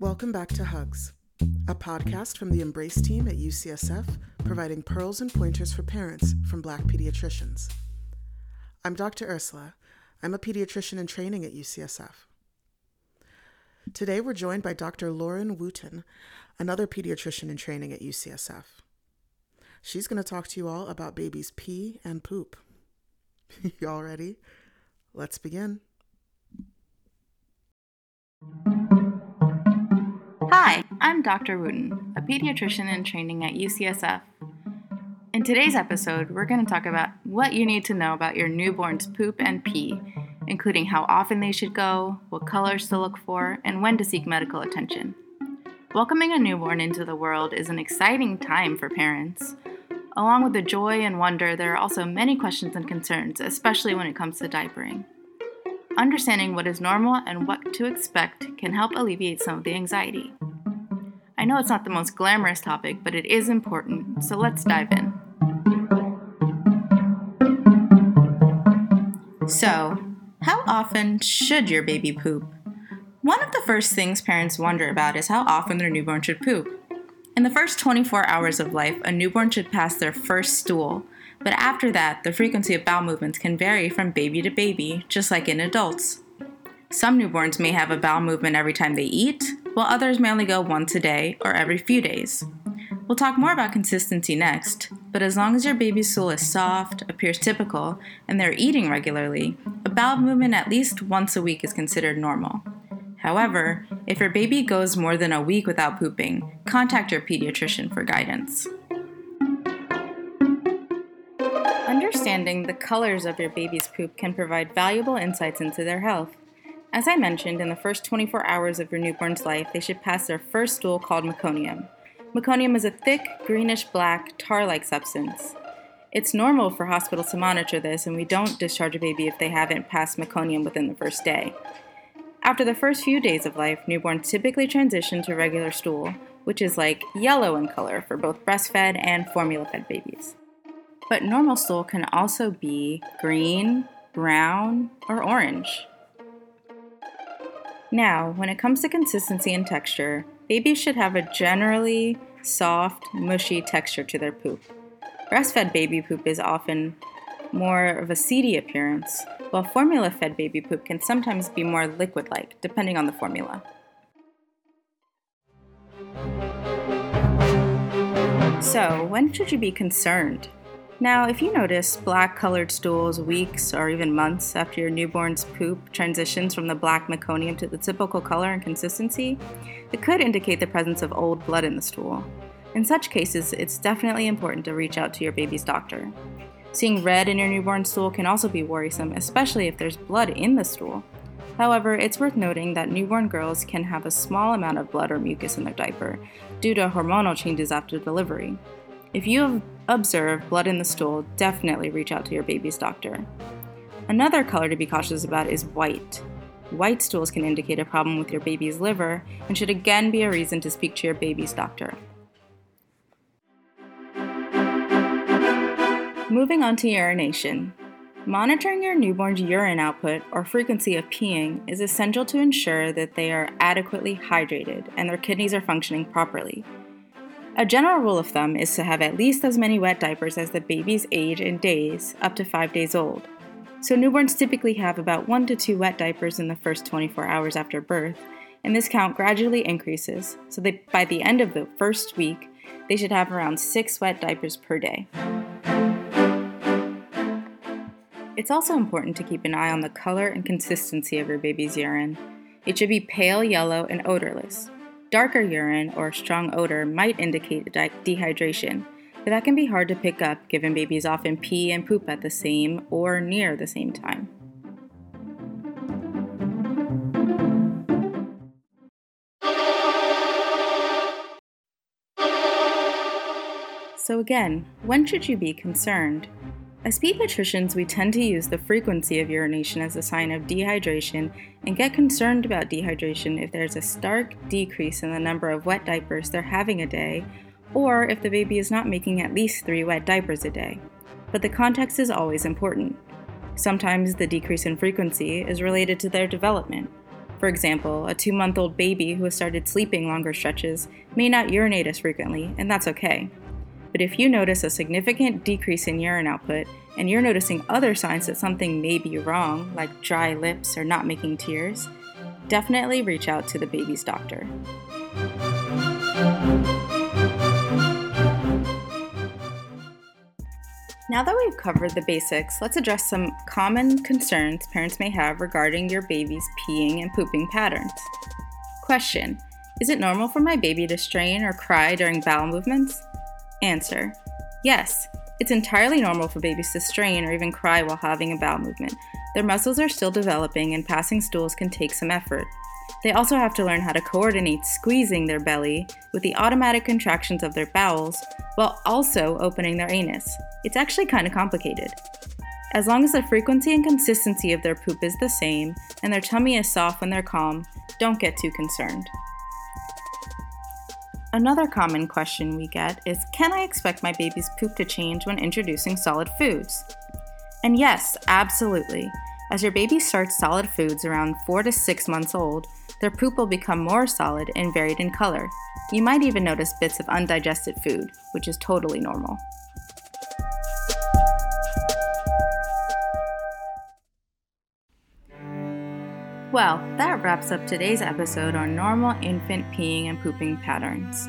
Welcome back to Hugs, a podcast from the Embrace team at UCSF, providing pearls and pointers for parents from Black pediatricians. I'm Dr. Ursula. I'm a pediatrician in training at UCSF. Today we're joined by Dr. Lawren Wooten, another pediatrician in training at UCSF. She's going to talk to you all about babies' pee and poop. Y'all ready? Let's begin. Hi, I'm Dr. Wooten, a pediatrician in training at UCSF. In today's episode, we're going to talk about what you need to know about your newborn's poop and pee, including how often they should go, what colors to look for, and when to seek medical attention. Welcoming a newborn into the world is an exciting time for parents. Along with the joy and wonder, there are also many questions and concerns, especially when it comes to diapering. Understanding what is normal and what to expect can help alleviate some of the anxiety. I know it's not the most glamorous topic, but it is important, so let's dive in. So, how often should your baby poop? One of the first things parents wonder about is how often their newborn should poop. In the first 24 hours of life, a newborn should pass their first stool, but after that, the frequency of bowel movements can vary from baby to baby, just like in adults. Some newborns may have a bowel movement every time they eat, while others may only go once a day or every few days. We'll talk more about consistency next, but as long as your baby's stool is soft, appears typical, and they're eating regularly, a bowel movement at least once a week is considered normal. However, if your baby goes more than a week without pooping, contact your pediatrician for guidance. Understanding the colors of your baby's poop can provide valuable insights into their health. As I mentioned, in the first 24 hours of your newborn's life, they should pass their first stool called meconium. Meconium is a thick, greenish black, tar like substance. It's normal for hospitals to monitor this, and we don't discharge a baby if they haven't passed meconium within the first day. After the first few days of life, newborns typically transition to regular stool, which is like yellow in color for both breastfed and formula fed babies. But normal stool can also be green, brown, or orange. Now, when it comes to consistency and texture, babies should have a generally soft, mushy texture to their poop. Breastfed baby poop is often more of a seedy appearance, while formula fed baby poop can sometimes be more liquid like, depending on the formula. So, when should you be concerned? Now, if you notice black colored stools weeks or even months after your newborn's poop transitions from the black meconium to the typical color and consistency, it could indicate the presence of old blood in the stool. In such cases, it's definitely important to reach out to your baby's doctor. Seeing red in your newborn stool can also be worrisome, especially if there's blood in the stool. However, it's worth noting that newborn girls can have a small amount of blood or mucus in their diaper due to hormonal changes after delivery. If you have observed blood in the stool, definitely reach out to your baby's doctor. Another color to be cautious about is white. White stools can indicate a problem with your baby's liver and should again be a reason to speak to your baby's doctor. Moving on to urination. Monitoring your newborn's urine output or frequency of peeing is essential to ensure that they are adequately hydrated and their kidneys are functioning properly. A general rule of thumb is to have at least as many wet diapers as the baby's age in days, up to 5 days old. So, newborns typically have about 1 to 2 wet diapers in the first 24 hours after birth, and this count gradually increases, so that by the end of the first week, they should have around 6 wet diapers per day. It's also important to keep an eye on the color and consistency of your baby's urine. It should be pale yellow and odorless. Darker urine or strong odor might indicate de- dehydration, but that can be hard to pick up given babies often pee and poop at the same or near the same time. So, again, when should you be concerned? As pediatricians, we tend to use the frequency of urination as a sign of dehydration and get concerned about dehydration if there's a stark decrease in the number of wet diapers they're having a day, or if the baby is not making at least three wet diapers a day. But the context is always important. Sometimes the decrease in frequency is related to their development. For example, a two month old baby who has started sleeping longer stretches may not urinate as frequently, and that's okay. But if you notice a significant decrease in urine output and you're noticing other signs that something may be wrong, like dry lips or not making tears, definitely reach out to the baby's doctor. Now that we've covered the basics, let's address some common concerns parents may have regarding your baby's peeing and pooping patterns. Question Is it normal for my baby to strain or cry during bowel movements? Answer Yes, it's entirely normal for babies to strain or even cry while having a bowel movement. Their muscles are still developing and passing stools can take some effort. They also have to learn how to coordinate squeezing their belly with the automatic contractions of their bowels while also opening their anus. It's actually kind of complicated. As long as the frequency and consistency of their poop is the same and their tummy is soft when they're calm, don't get too concerned. Another common question we get is Can I expect my baby's poop to change when introducing solid foods? And yes, absolutely. As your baby starts solid foods around 4 to 6 months old, their poop will become more solid and varied in color. You might even notice bits of undigested food, which is totally normal. Well, that wraps up today's episode on normal infant peeing and pooping patterns.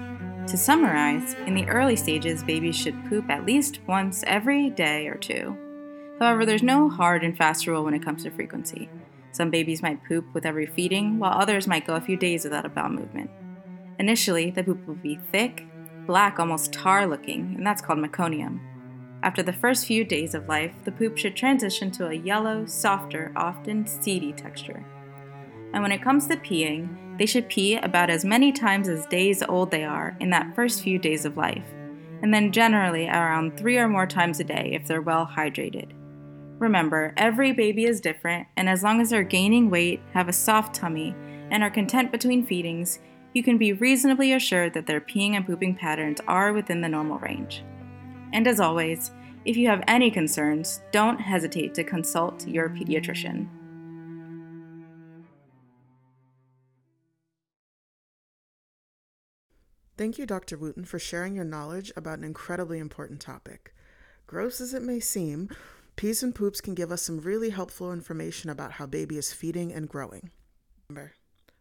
To summarize, in the early stages, babies should poop at least once every day or two. However, there's no hard and fast rule when it comes to frequency. Some babies might poop with every feeding, while others might go a few days without a bowel movement. Initially, the poop will be thick, black, almost tar looking, and that's called meconium. After the first few days of life, the poop should transition to a yellow, softer, often seedy texture. And when it comes to peeing, they should pee about as many times as days old they are in that first few days of life, and then generally around three or more times a day if they're well hydrated. Remember, every baby is different, and as long as they're gaining weight, have a soft tummy, and are content between feedings, you can be reasonably assured that their peeing and pooping patterns are within the normal range. And as always, if you have any concerns, don't hesitate to consult your pediatrician. Thank you, Dr. Wooten, for sharing your knowledge about an incredibly important topic. Gross as it may seem, pees and poops can give us some really helpful information about how baby is feeding and growing. Remember,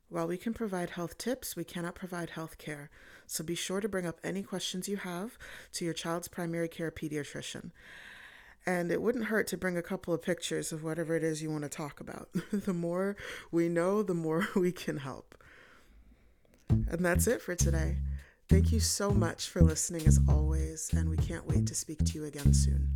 while we can provide health tips, we cannot provide health care, so be sure to bring up any questions you have to your child's primary care pediatrician. And it wouldn't hurt to bring a couple of pictures of whatever it is you want to talk about. the more we know, the more we can help. And that's it for today. Thank you so much for listening as always, and we can't wait to speak to you again soon.